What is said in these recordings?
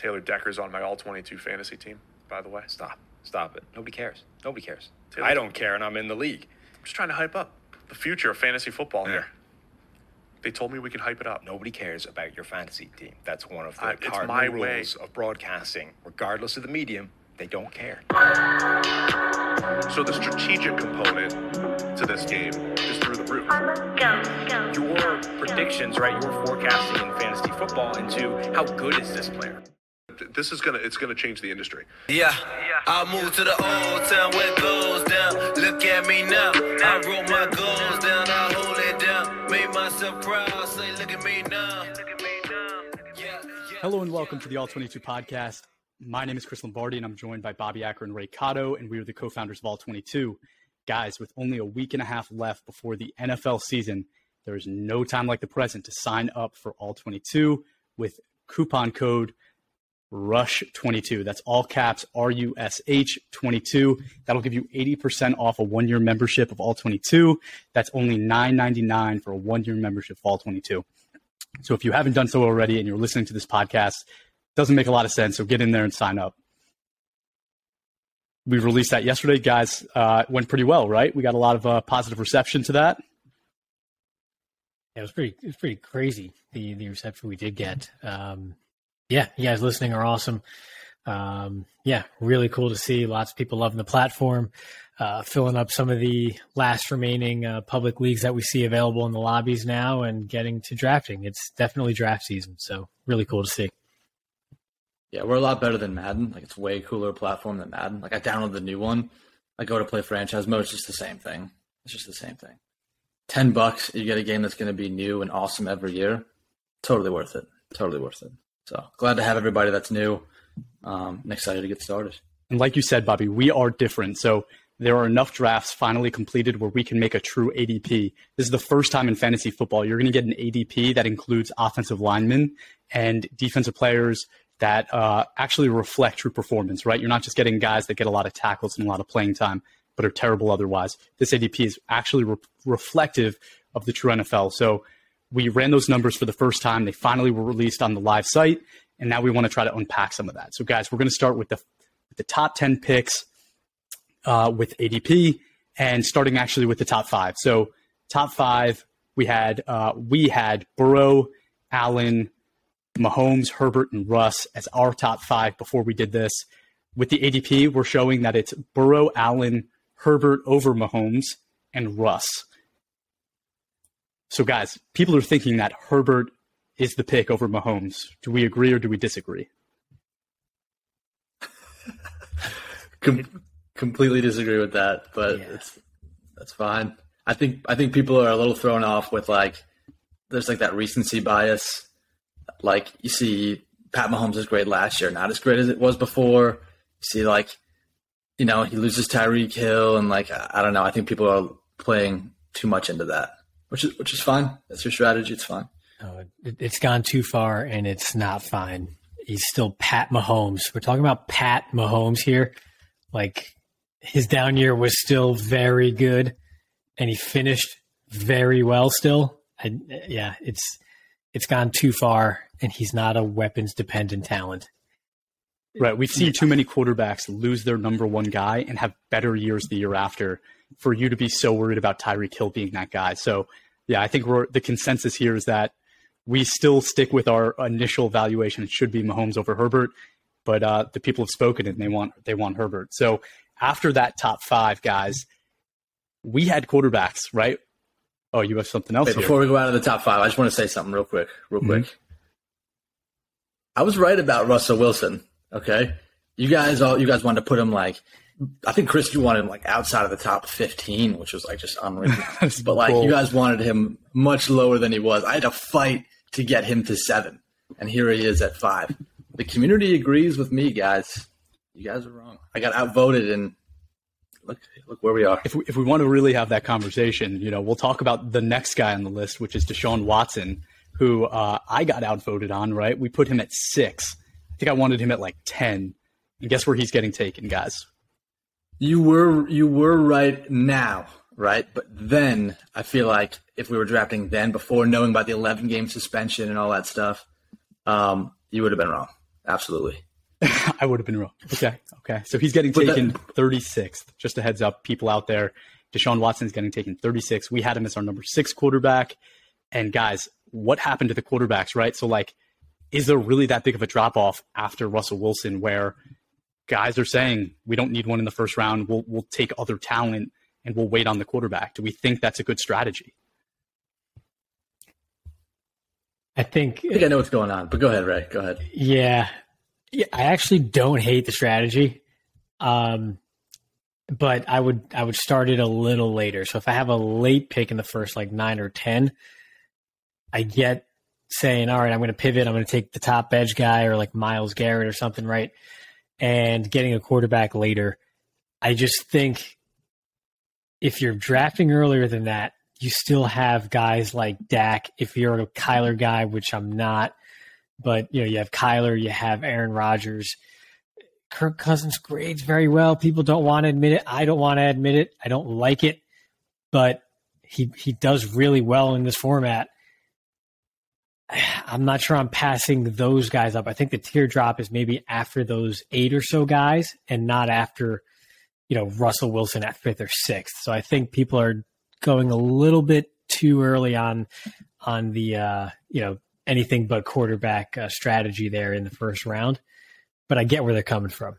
Taylor Decker's on my all 22 fantasy team, by the way. Stop. Stop it. Nobody cares. Nobody cares. Taylor- I don't care, and I'm in the league. I'm just trying to hype up the future of fantasy football Yeah. here. They told me we could hype it up. Nobody cares about your fantasy team. That's one of the Uh, it's cardinal my way. rules of broadcasting. Regardless of the medium, they don't care. So the strategic component to this game is through the roof. Go, go, Your predictions, right? Your forecasting in fantasy football into how good is this player? This is gonna it's gonna change the industry. Yeah, I moved to the old town where it goes down. Look at me now. I wrote my goals down, I hold it down. Made myself proud, say, look at me now. Yeah, yeah. Hello and welcome to the All 22 podcast. My name is Chris Lombardi and I'm joined by Bobby Acker and Ray Cotto, and we are the co founders of All 22. Guys, with only a week and a half left before the NFL season, there is no time like the present to sign up for All 22 with coupon code RUSH22. That's all caps R U S H 22. That'll give you 80% off a one year membership of All 22. That's only $9.99 for a one year membership of All 22. So if you haven't done so already and you're listening to this podcast, doesn't make a lot of sense. So get in there and sign up. We released that yesterday, guys. Uh, went pretty well, right? We got a lot of uh, positive reception to that. Yeah, it was pretty. It was pretty crazy the the reception we did get. Um, yeah, you guys listening are awesome. Um, yeah, really cool to see. Lots of people loving the platform, uh, filling up some of the last remaining uh, public leagues that we see available in the lobbies now, and getting to drafting. It's definitely draft season, so really cool to see. Yeah, we're a lot better than Madden. Like it's way cooler platform than Madden. Like I downloaded the new one. I go to play franchise mode. It's just the same thing. It's just the same thing. Ten bucks, you get a game that's going to be new and awesome every year. Totally worth it. Totally worth it. So glad to have everybody that's new. Um, and excited to get started. And like you said, Bobby, we are different. So there are enough drafts finally completed where we can make a true ADP. This is the first time in fantasy football you're going to get an ADP that includes offensive linemen and defensive players that uh, actually reflect true performance, right? You're not just getting guys that get a lot of tackles and a lot of playing time, but are terrible otherwise. This ADP is actually re- reflective of the true NFL. So we ran those numbers for the first time. They finally were released on the live site, and now we want to try to unpack some of that. So, guys, we're going to start with the with the top ten picks uh, with ADP, and starting actually with the top five. So, top five, we had uh, we had Burrow, Allen, Mahomes, Herbert, and Russ as our top five before we did this. With the ADP, we're showing that it's Burrow, Allen, Herbert over Mahomes, and Russ. So, guys, people are thinking that Herbert is the pick over Mahomes. Do we agree or do we disagree? Com- completely disagree with that, but Yeah. it's that's fine. I think I think people are a little thrown off with like there's like that recency bias. Like you see Pat Mahomes is great last year, not as great as it was before. You see like you know, he loses Tyreek Hill and like I I don't know, I think people are playing too much into that. Which is which is fine. That's your strategy, it's fine. No, it, it's gone too far, and it's not fine. He's still Pat Mahomes. We're talking about Pat Mahomes here. Like his down year was still very good, and he finished very well. Still, I, yeah, it's it's gone too far, and he's not a weapons dependent talent. Right. We've seen too many quarterbacks lose their number one guy and have better years the year after for you to be so worried about Tyreek Hill being that guy. So, yeah, I think we're the consensus here is that we still stick with our initial valuation. It should be Mahomes over Herbert, but uh, the people have spoken and they want they want Herbert. So after that top five guys, we had quarterbacks, right? Oh, you have something else Wait, before we go out of the top five, I just want to say something real quick, real quick. I was right about Russell Wilson. Okay, you guys all you guys wanted to put him like, I think Chris you wanted him like outside of the top fifteen, which was like just unreal. But like you guys wanted him much lower than he was. I had to fight to get him to seven, and here he is at five. The community agrees with me, guys. You guys are wrong. I got outvoted, and look look where we are. if we, if we want to really have that conversation, you know, we'll talk about the next guy on the list, which is Deshaun Watson, who uh, I got outvoted on. Right, we put him at six. I think I wanted him at like ten. And guess where he's getting taken, guys? You were you were right now, right? But then I feel like if we were drafting then before knowing about the 11 game suspension and all that stuff, um, you would have been wrong. Absolutely. I would have been wrong. Okay. Okay. So he's getting that- taken 36th. Just a heads up, people out there. Deshaun Watson's getting taken 36. We had him as our number six quarterback. And guys, what happened to the quarterbacks, right? So, like, is there really that big of a drop off after Russell Wilson where guys are saying we don't need one in the first round? We'll, we'll take other talent and we'll wait on the quarterback. Do we think that's a good strategy? I think I think I know what's going on, but go ahead, Ray. Go ahead. Yeah. yeah, I actually don't hate the strategy, um, but I would I would start it a little later. So if I have a late pick in the first like nine or ten, I get saying, all right, I'm going to pivot. I'm going to take the top edge guy or like Myles Garrett or something, right? And getting a quarterback later. I just think if you're drafting earlier than that, you still have guys like Dak. If you're a Kyler guy, which I'm not, but you know, you have Kyler, you have Aaron Rodgers. Kirk Cousins grades very well. People don't want to admit it. I don't want to admit it. I don't like it, but he he does really well in this format. I'm not sure I'm passing those guys up. I think the tier drop is maybe after those eight or so guys and not after, you know, Russell Wilson at fifth or sixth. So I think people are going a little bit too early on on the uh, you know anything but quarterback uh, strategy there in the first round. But I get where they're coming from.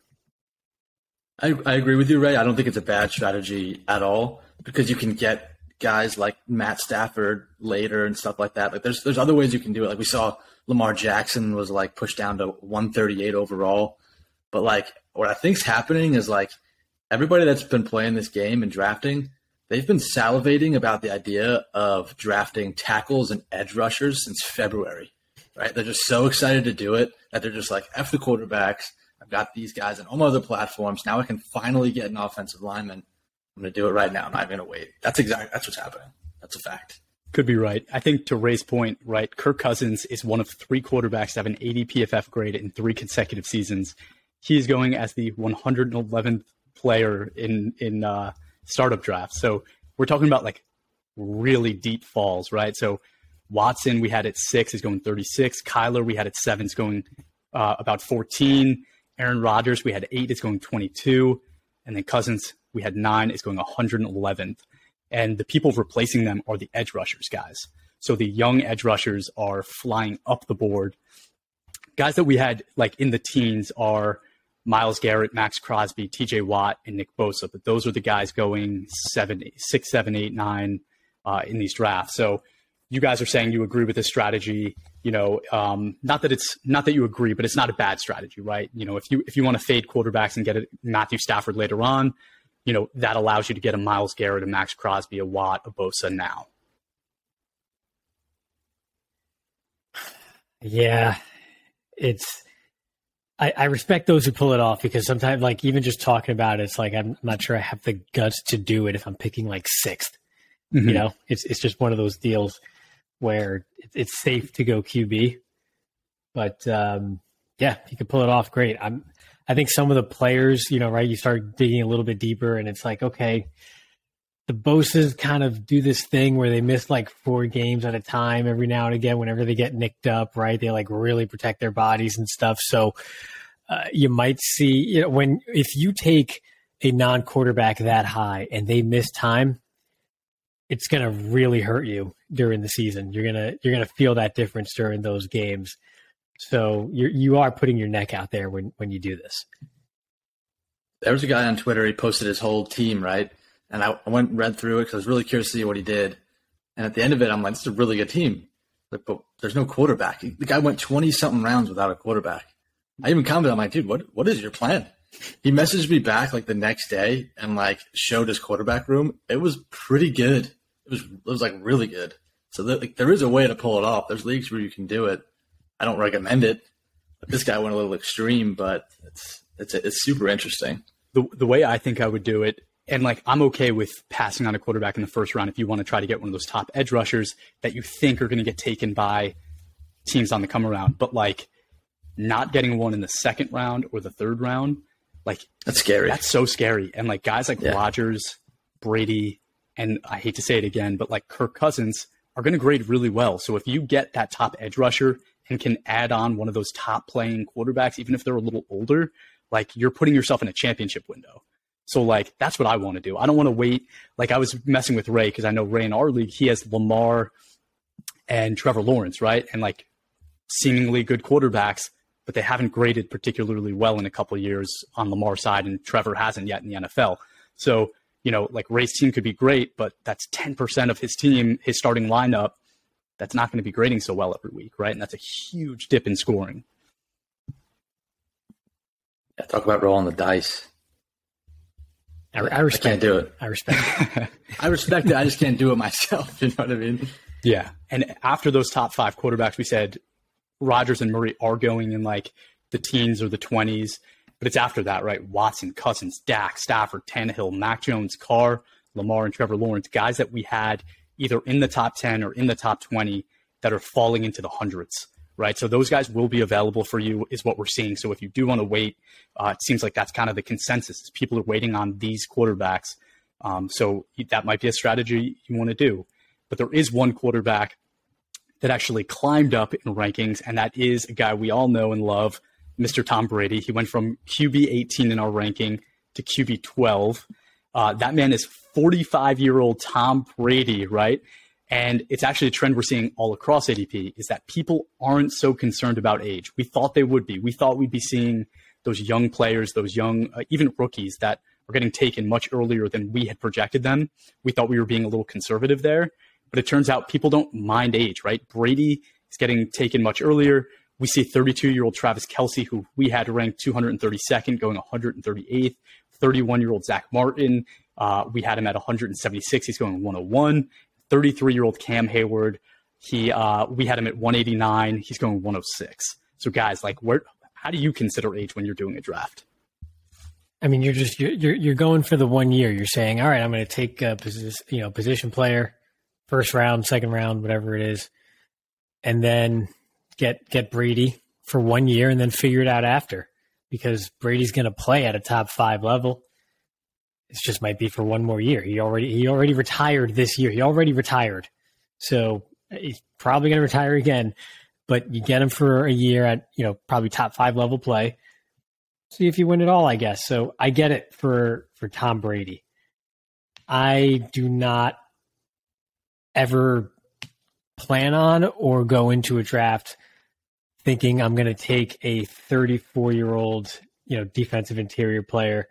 I, I agree with you, Ray. I don't think it's a bad strategy at all because you can get guys like Matt Stafford later and stuff like that. Like there's there's other ways you can do it. Like we saw Lamar Jackson was like pushed down to 138 overall. But like what I think's happening is like everybody that's been playing this game and drafting, they've been salivating about the idea of drafting tackles and edge rushers since February. Right? They're just so excited to do it that they're just like F the quarterbacks. I've got these guys on all my other platforms. Now I can finally get an offensive lineman. I'm going to do it right now. I'm not going to wait. That's exactly that's what's happening. That's a fact. Could be right. I think to Ray's point, right, Kirk Cousins is one of three quarterbacks to have an 80 PFF grade in three consecutive seasons. He is going as the 111th player in in uh, startup drafts. So we're talking about like really deep falls, right? So Watson, we had at six, is going 36. Kyler, we had at seven, is going uh, about 14. Aaron Rodgers, we had eight, is going 22. And then Cousins, we had nine, is going 111th. And the people replacing them are the edge rushers, guys. So the young edge rushers are flying up the board. Guys that we had like in the teens are Myles Garrett, Maxx Crosby, TJ Watt, and Nick Bosa. But those are the guys going seven, six, seven, eight, nine uh, in these drafts. So you guys are saying you agree with this strategy. You know, um, not that it's not that you agree, but it's not a bad strategy, right? You know, if you if you want to fade quarterbacks and get a Matthew Stafford later on, you know that allows you to get a Myles Garrett, a Maxx Crosby, a Watt, a Bosa now. Yeah, it's. I, I respect those who pull it off because sometimes, like, even just talking about it, it's like I'm not sure I have the guts to do it if I'm picking like 6th Mm-hmm. You know, it's it's just one of those deals where it's safe to go QB, but um, yeah, you can pull it off. Great. I'm. I think some of the players, you know, right, you start digging a little bit deeper, and it's like, okay, the Bosas kind of do this thing where they miss like four games at a time every now and again. Whenever they get nicked up, right, they like really protect their bodies and stuff. So uh, you might see, you know, when if you take a non-quarterback that high and they miss time, it's going to really hurt you during the season. You're gonna you're gonna feel that difference during those games. So you you are putting your neck out there when when you do this. There was a guy on Twitter. He posted his whole team, right? And I, I went and read through it because I was really curious to see what he did. And at the end of it, I'm like, this is a really good team. Like, but there's no quarterback. The guy went 20 something rounds without a quarterback. I even commented, I'm like, dude, what what is your plan? He messaged me back like the next day and like showed his quarterback room. It was pretty good. It was it was like really good. So there, like, there is a way to pull it off. There's leagues where you can do it. I don't recommend it. This guy went a little extreme, but it's it's it's super interesting. the the way I think I would do it, and like I'm okay with passing on a quarterback in the first round if you want to try to get one of those top edge rushers that you think are going to get taken by teams on the come around, but like not getting one in the second round or the third round, like That's scary. that's so scary. And like guys like Yeah. Rodgers, Brady, and I hate to say it again, but like Kirk Cousins are going to grade really well. So if you get that top edge rusher and can add on one of those top playing quarterbacks, even if they're a little older, like you're putting yourself in a championship window. So like that's what I want to do. I don't want to wait. Like I was messing with Ray because I know Ray in our league he has Lamar and Trevor Lawrence, right? And like seemingly good quarterbacks, but they haven't graded particularly well in a couple years on Lamar's side, and Trevor hasn't yet in the NFL. So you know, like Ray's team could be great, but that's ten percent of his team, his starting lineup. That's not going to be grading so well every week, right? And that's a huge dip in scoring. Yeah, talk about rolling the dice. I, I respect I can't do it. I respect it. I respect it. I just can't do it myself. You know what I mean? Yeah. And after those top five quarterbacks, we said Rodgers and Murray are going in like the teens or the 20s. But it's after that, right? Watson, Cousins, Dak, Stafford, Tannehill, Mac Jones, Carr, Lamar, and Trevor Lawrence, guys that we had either in the top 10 or in the top 20 that are falling into the hundreds, right? So those guys will be available for you, is what we're seeing. So if you do want to wait, uh, it seems like that's kind of the consensus. People are waiting on these quarterbacks. Um, so that might be a strategy you want to do. But there is one quarterback that actually climbed up in rankings, and that is a guy we all know and love, Mr. Tom Brady. He went from QB 18 in our ranking to QB 12. Uh, that man is 45 year old Tom Brady, right? And it's actually a trend we're seeing all across ADP is that people aren't so concerned about age. We thought they would be. We thought we'd be seeing those young players, those young, uh, even rookies that are getting taken much earlier than we had projected them. We thought we were being a little conservative there, but it turns out people don't mind age, right? Brady is getting taken much earlier. We see 32 year old Travis Kelce, who we had ranked 232nd, going 138th. 31 year old Zack Martin, uh, we had him at 176. He's going 101. 33 year old Cam Hayward, he uh, we had him at 189. He's going 106. So guys, like, where? How do you consider age when you're doing a draft? I mean, you're just you're you're, going for the one year. You're saying, all right, I'm going to take a position, you know, position player, first round, second round, whatever it is, and then get get Brady for one year, and then figure it out after, because Brady's going to play at a top five level. It just might be for one more year. He already he already retired this year. He already retired, so uh, he's probably going to retire again. But you get him for a year at you know probably top five level play see if you win it all, I guess. So I get it for for Tom Brady. I do not ever plan on or go into a draft thinking I'm going to take a 34 year old, you know, defensive interior player.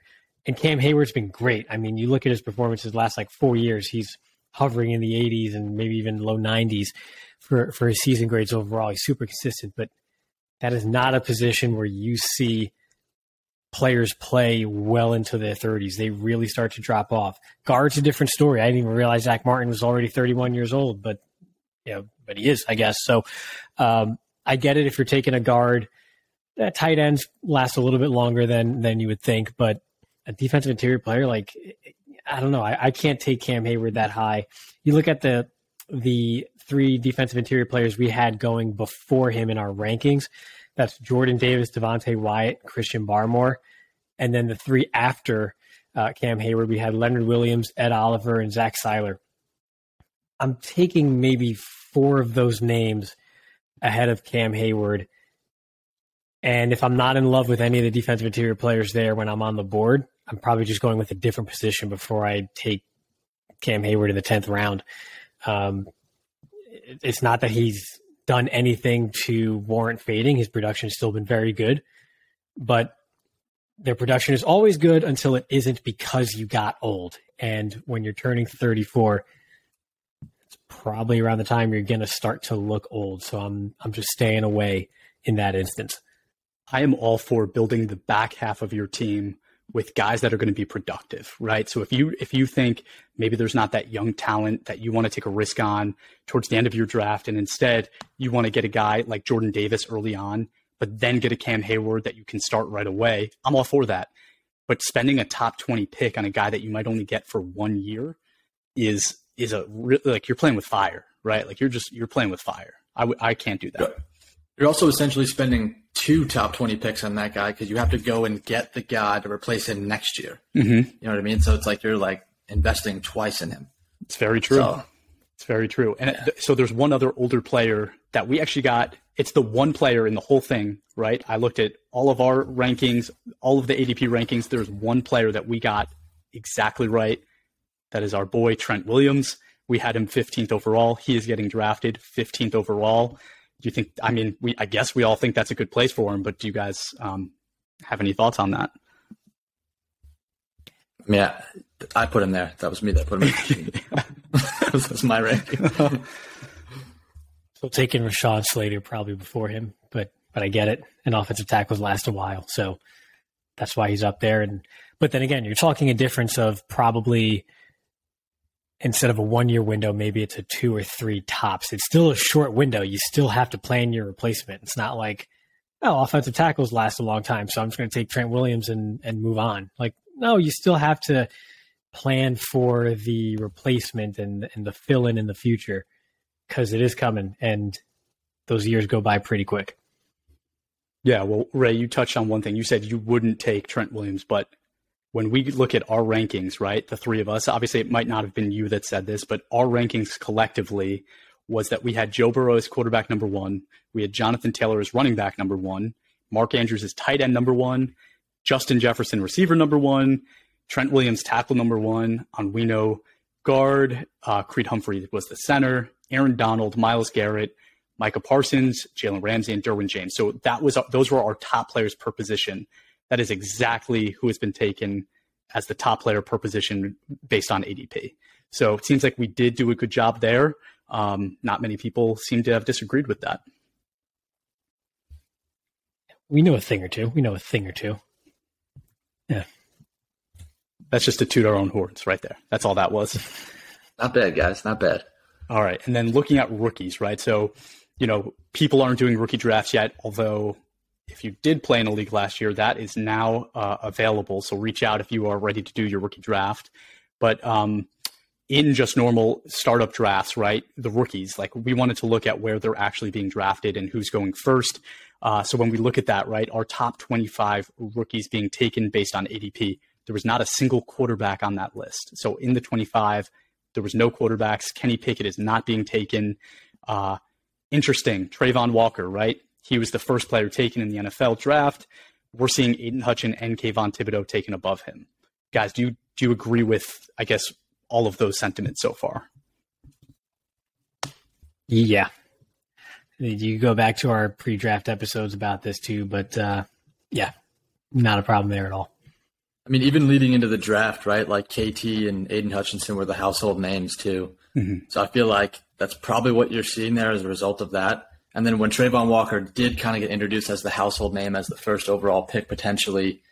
And Cam Hayward's been great. I mean, you look at his performances last like four years, he's hovering in the 80s and maybe even low 90s for for his season grades overall. He's super consistent, but that is not a position where you see players play well into their 30s. They really start to drop off. Guard's a different story. I didn't even realize Zack Martin was already 31 years old, but you know, but he is, I guess. So um, I get it if you're taking a guard. That tight ends last a little bit longer than than you would think, but a defensive interior player like eh, eh, I don't know. I, I can't take Cam Hayward that high. You look at the the three defensive interior players we had going before him in our rankings. That's Jordan Davis, Devonte Wyatt, Christian Barmore. And then the three after uh, Cam Hayward, we had Leonard Williams, Ed Oliver, and Zach Sieler. I'm taking maybe four of those names ahead of Cam Hayward. And if I'm not in love with any of the defensive interior players there when I'm on the board, I'm probably just going with a different position before I take Cam Hayward in the 10th round. Um, it's not that he's done anything to warrant fading. His production has still been very good, but their production is always good until it isn't because you got old. And when you're turning 34, it's probably around the time you're going to start to look old. So I'm I'm just staying away in that instance. I am all for building the back half of your team with guys that are going to be productive, right? So if you if you think maybe there's not that young talent that you want to take a risk on towards the end of your draft, and instead you want to get a guy like Jordan Davis early on, but then get a Cam Hayward that you can start right away, I'm all for that. But spending a top 20 pick on a guy that you might only get for one year is is a like you're playing with fire, right? Like you're just you're playing with fire. I w- I can't do that. You're also essentially spending two top 20 picks on that guy because you have to go and get the guy to replace him next year. Mm-hmm. You know what I mean? So it's like you're like investing twice in him. It's very true. So- it's very true. And it, so there's one other older player that we actually got it's the one player in the whole thing, right? I looked at all of our rankings, all of the ADP rankings. There's one player that we got exactly right. That is our boy Trent Williams. We had him 15th overall. He is getting drafted 15th overall. Do you think? I mean, we I guess we all think that's a good place for him, but do you guys um, have any thoughts on that? Yeah, I put him there. That was me that put him. that was my ranking. So taking Rashod Slater probably before him, but but I get it. An offensive tackles last a while, so that's why he's up there. And but then again, you're talking a difference of probably instead of a one year window, maybe it's a two or three tops. It's still a short window. You still have to plan your replacement. It's not like oh, offensive tackles last a long time, so I'm just going to take Trent Williams and and move on. Like no, you still have to plan for the replacement and and the fill in in the future because it is coming and those years go by pretty quick. Yeah, well, Ray, you touched on one thing. You said you wouldn't take Trent Williams, but when we look at our rankings, right, the three of us, obviously it might not have been you that said this, but our rankings collectively was that we had Joe Burrow as quarterback number one, we had Jonathan Taylor as running back number one, Mark Andrews as tight end number one, Justin Jefferson receiver number one, Trent Williams tackle number one, on we know guard, uh, Creed Humphrey was the center, Aaron Donald, Myles Garrett, Micah Parsons, Jalen Ramsey, and Derwin James. So that was those were our top players per position. That is exactly who has been taken as the top player per position based on ADP. So it seems like we did do a good job there. Um, not many people seem to have disagreed with that. We know a thing or two. We know a thing or two. Yeah. That's just to toot our own horns right there. That's all that was. Not bad, guys. Not bad. All right. And then looking at rookies, right? So, you know, people aren't doing rookie drafts yet, although if you did play in a league last year, that is now uh, available. So reach out if you are ready to do your rookie draft. But um, in just normal startup drafts, right, the rookies, like we wanted to look at where they're actually being drafted and who's going first. Uh, so when we look at that, right, our top 25 rookies being taken based on ADP, there was not a single quarterback on that list. So in the 25, there was no quarterbacks. Kenny Pickett is not being taken. Uh, interesting. Travon Walker, right? He was the first player taken in the NFL draft. We're seeing Aidan Hutchin and Kayvon Thibodeaux taken above him. Guys, do you do you agree with I guess all of those sentiments so far? Yeah. You go back to our pre-draft episodes about this too, but uh, yeah, not a problem there at all. I mean, even leading into the draft, right? Like KT and Aidan Hutchinson were the household names too. Mm-hmm. So I feel like that's probably what you're seeing there as a result of that. And then when Travon Walker did kind of get introduced as the household name, as the first overall pick potentially,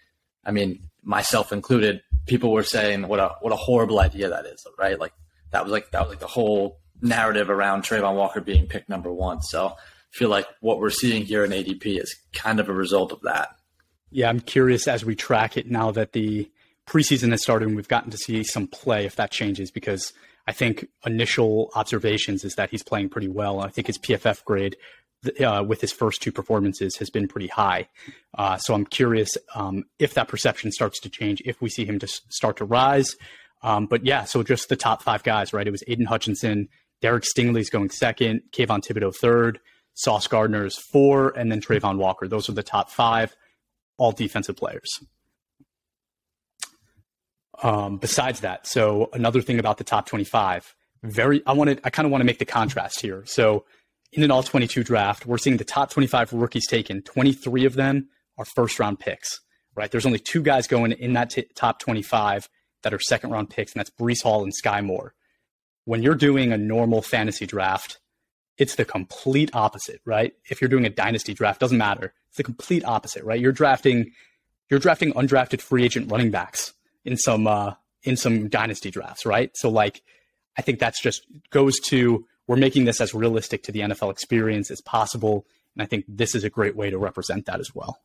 I mean, myself included, people were saying what a what a horrible idea that is, right? Like that was like that was like the whole narrative around Travon Walker being picked number one. So I feel like what we're seeing here in ADP is kind of a result of that. Yeah, I'm curious as we track it now that the preseason has started and we've gotten to see some play if that changes because I think initial observations is that he's playing pretty well. I think his PFF grade uh, with his first two performances has been pretty high. Uh, so I'm curious um, if that perception starts to change, if we see him to start to rise. Um, but yeah, so just the top five guys, right? It was Aidan Hutchinson, Derek Stingley's going second, Kayvon Thibodeaux third, Sauce Gardner's four, and then Travon Walker. Those are the top five all defensive players. Um, besides that, so another thing about the top 25, very, I wanted, I kind of want to make the contrast here. So in an all 22 draft, we're seeing the top 25 rookies taken. 23 of them are first round picks, right? There's only two guys going in that t- top 25 that are second round picks, and that's Breece Hall and Sky Moore. When you're doing a normal fantasy draft, it's the complete opposite, right? If you're doing a dynasty draft, doesn't matter. It's the complete opposite, right? You're drafting you're drafting undrafted free agent running backs in some uh in some dynasty drafts, right? So like I think that's just goes to we're making this as realistic to the NFL experience as possible. And I think this is a great way to represent that as well.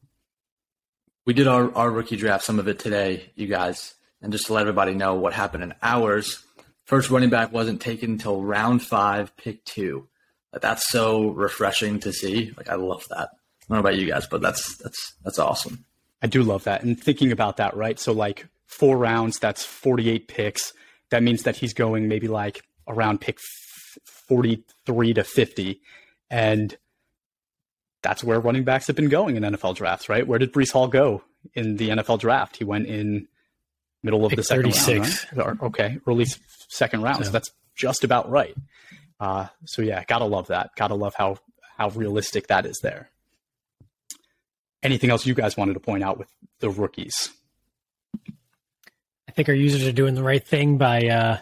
We did our, our rookie draft, some of it today, you guys. And just to let everybody know what happened in ours, first running back wasn't taken until round five, pick two. That's so refreshing to see. Like I love that. I don't know about you guys, but that's that's that's awesome. I do love that. And thinking about that, right? So like four rounds, that's 48 picks. That means that he's going maybe like around pick 43 to 50. And that's where running backs have been going in NFL drafts, right? Where did Breece Hall go in the NFL draft? He went in middle of Pick the second 36. round, right? Okay, early second round. So, So- that's just about right. Uh, so yeah, gotta love that. Gotta love how how realistic that is there. Anything else you guys wanted to point out with the rookies? I think our users are doing the right thing by uh,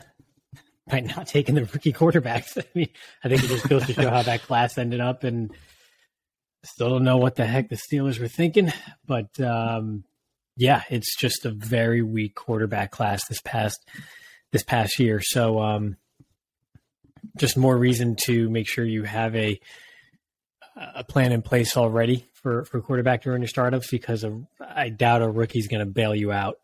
by not taking the rookie quarterbacks. I mean, I think it just goes to show how that class ended up, and still don't know what the heck the Steelers were thinking. But um, yeah, it's just a very weak quarterback class this past this past year. So um, just more reason to make sure you have a a plan in place already for for quarterback during your startups because I doubt a rookie's going to bail you out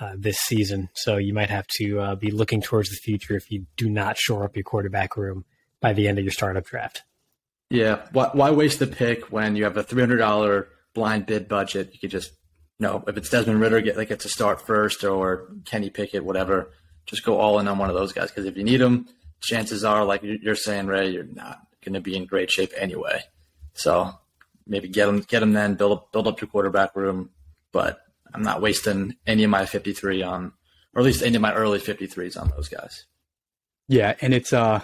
uh, this season. So you might have to uh, be looking towards the future if you do not shore up your quarterback room by the end of your startup draft. Yeah. Why, why waste the pick when you have a three hundred dollar blind bid budget? You could just you know, If it's Desmond Ridder, get like get to start first, or Kenny Pickett, whatever. Just go all in on one of those guys because if you need them, chances are, like you're saying, Ray, you're not going to be in great shape anyway. So maybe get them, get them then, build up, build up your quarterback room. But I'm not wasting any of my 53 on, or at least any of my early 53s on those guys. Yeah, and it's uh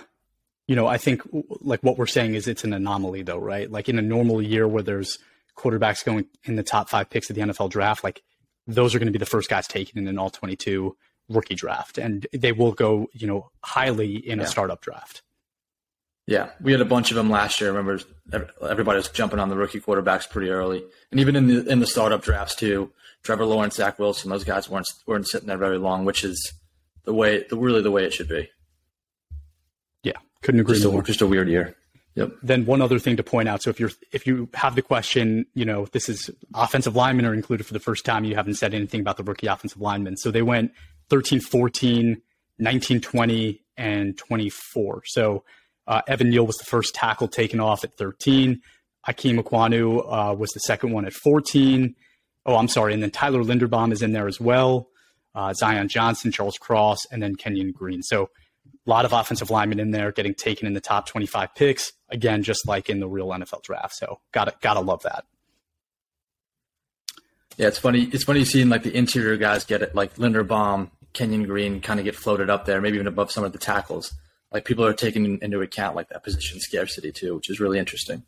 you know, I think like what we're saying is it's an anomaly though, right? Like in a normal year where there's quarterbacks going in the top 5 picks of the NFL draft, like those are going to be the first guys taken in an all 22 rookie draft and they will go, you know, highly in a startup draft. Yeah, we had a bunch of them last year. I remember everybody was jumping on the rookie quarterbacks pretty early, and even in the in the startup drafts too. Trevor Lawrence, Zach Wilson, those guys weren't weren't sitting there very long, which is the way, the really the way it should be. Yeah, couldn't agree Just more. a, just a weird year. Yep. then one other thing to point out so if you're if you have the question you know this is offensive linemen are included for the first time you haven't said anything about the rookie offensive linemen so they went 13 14 19 20 and 24 so uh, evan neal was the first tackle taken off at 13 Ikem Ekwonu uh, was the second one at 14 oh i'm sorry and then tyler linderbaum is in there as well uh, zion johnson charles cross and then kenyon green so a lot of offensive linemen in there getting taken in the top 25 picks. Again, just like in the real NFL draft. So gotta gotta love that. Yeah, it's funny. It's funny seeing like the interior guys get it, like Linderbaum, Kenyon Green, kind of get floated up there, maybe even above some of the tackles. Like people are taking into account like that position scarcity too, which is really interesting.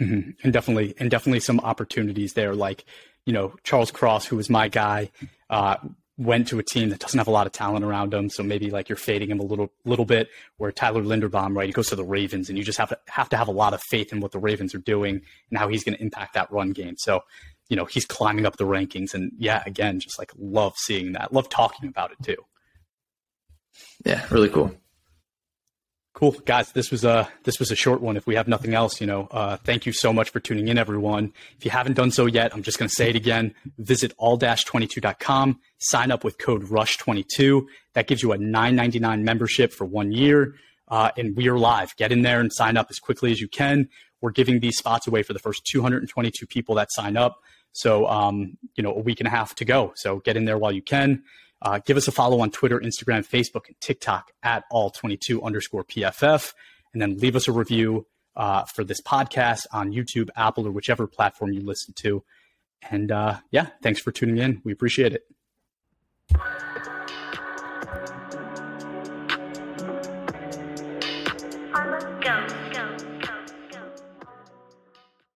And definitely and definitely some opportunities there. Like, you know, Charles Cross, who was my guy, uh, went to a team that doesn't have a lot of talent around him. So maybe like you're fading him a little little bit. Where Tyler Linderbaum, right, he goes to the Ravens and you just have to have to have a lot of faith in what the Ravens are doing and how he's going to impact that run game. So, you know, he's climbing up the rankings and yeah, again, just like love seeing that. Love talking about it too. Yeah, really cool. Cool, guys. This was a this was a short one. If we have nothing else, you know, uh, thank you so much for tuning in, everyone. If you haven't done so yet, I'm just going to say it again. Visit all-22.com. Sign up with code Rush22. That gives you a 9.99 membership for one year. Uh, and we are live. Get in there and sign up as quickly as you can. We're giving these spots away for the first 222 people that sign up. So, um, you know, a week and a half to go. So get in there while you can. Uh, give us a follow on Twitter, Instagram, Facebook, and TikTok at all22 underscore PFF. And then leave us a review uh, for this podcast on YouTube, Apple, or whichever platform you listen to. And uh, yeah, thanks for tuning in. We appreciate it.